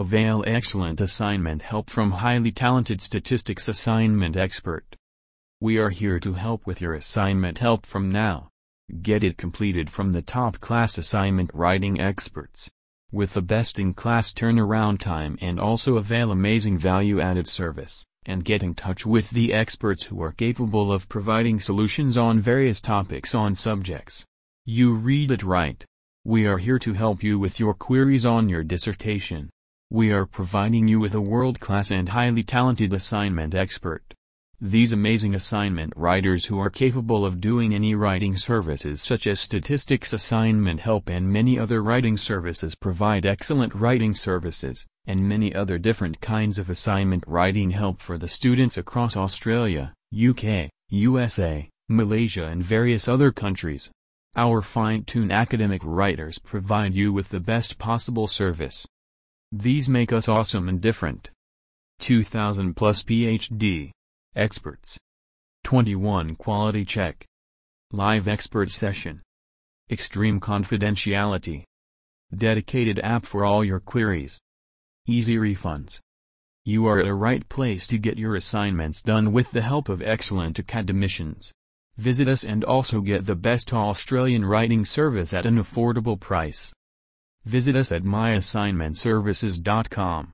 Avail excellent assignment help from highly talented statistics assignment expert. We are here to help with your assignment help from now. Get it completed from the top class assignment writing experts. With the best in class turnaround time and also avail amazing value added service, and get in touch with the experts who are capable of providing solutions on various topics on subjects. You read it right. We are here to help you with your queries on your dissertation. We are providing you with a world-class and highly talented assignment expert. These amazing assignment writers who are capable of doing any writing services such as statistics assignment help and many other writing services provide excellent writing services, and many other different kinds of assignment writing help for the students across Australia, UK, USA, Malaysia and various other countries. Our fine-tuned academic writers provide you with the best possible service. These make us awesome and different. 2000 plus PhD. Experts. 21 Quality Check. Live Expert Session. Extreme Confidentiality. Dedicated app for all your queries. Easy refunds. You are at a right place to get your assignments done with the help of excellent academicians. Visit us and also get the best Australian writing service at an affordable price. Visit us at myassignmentservices.com.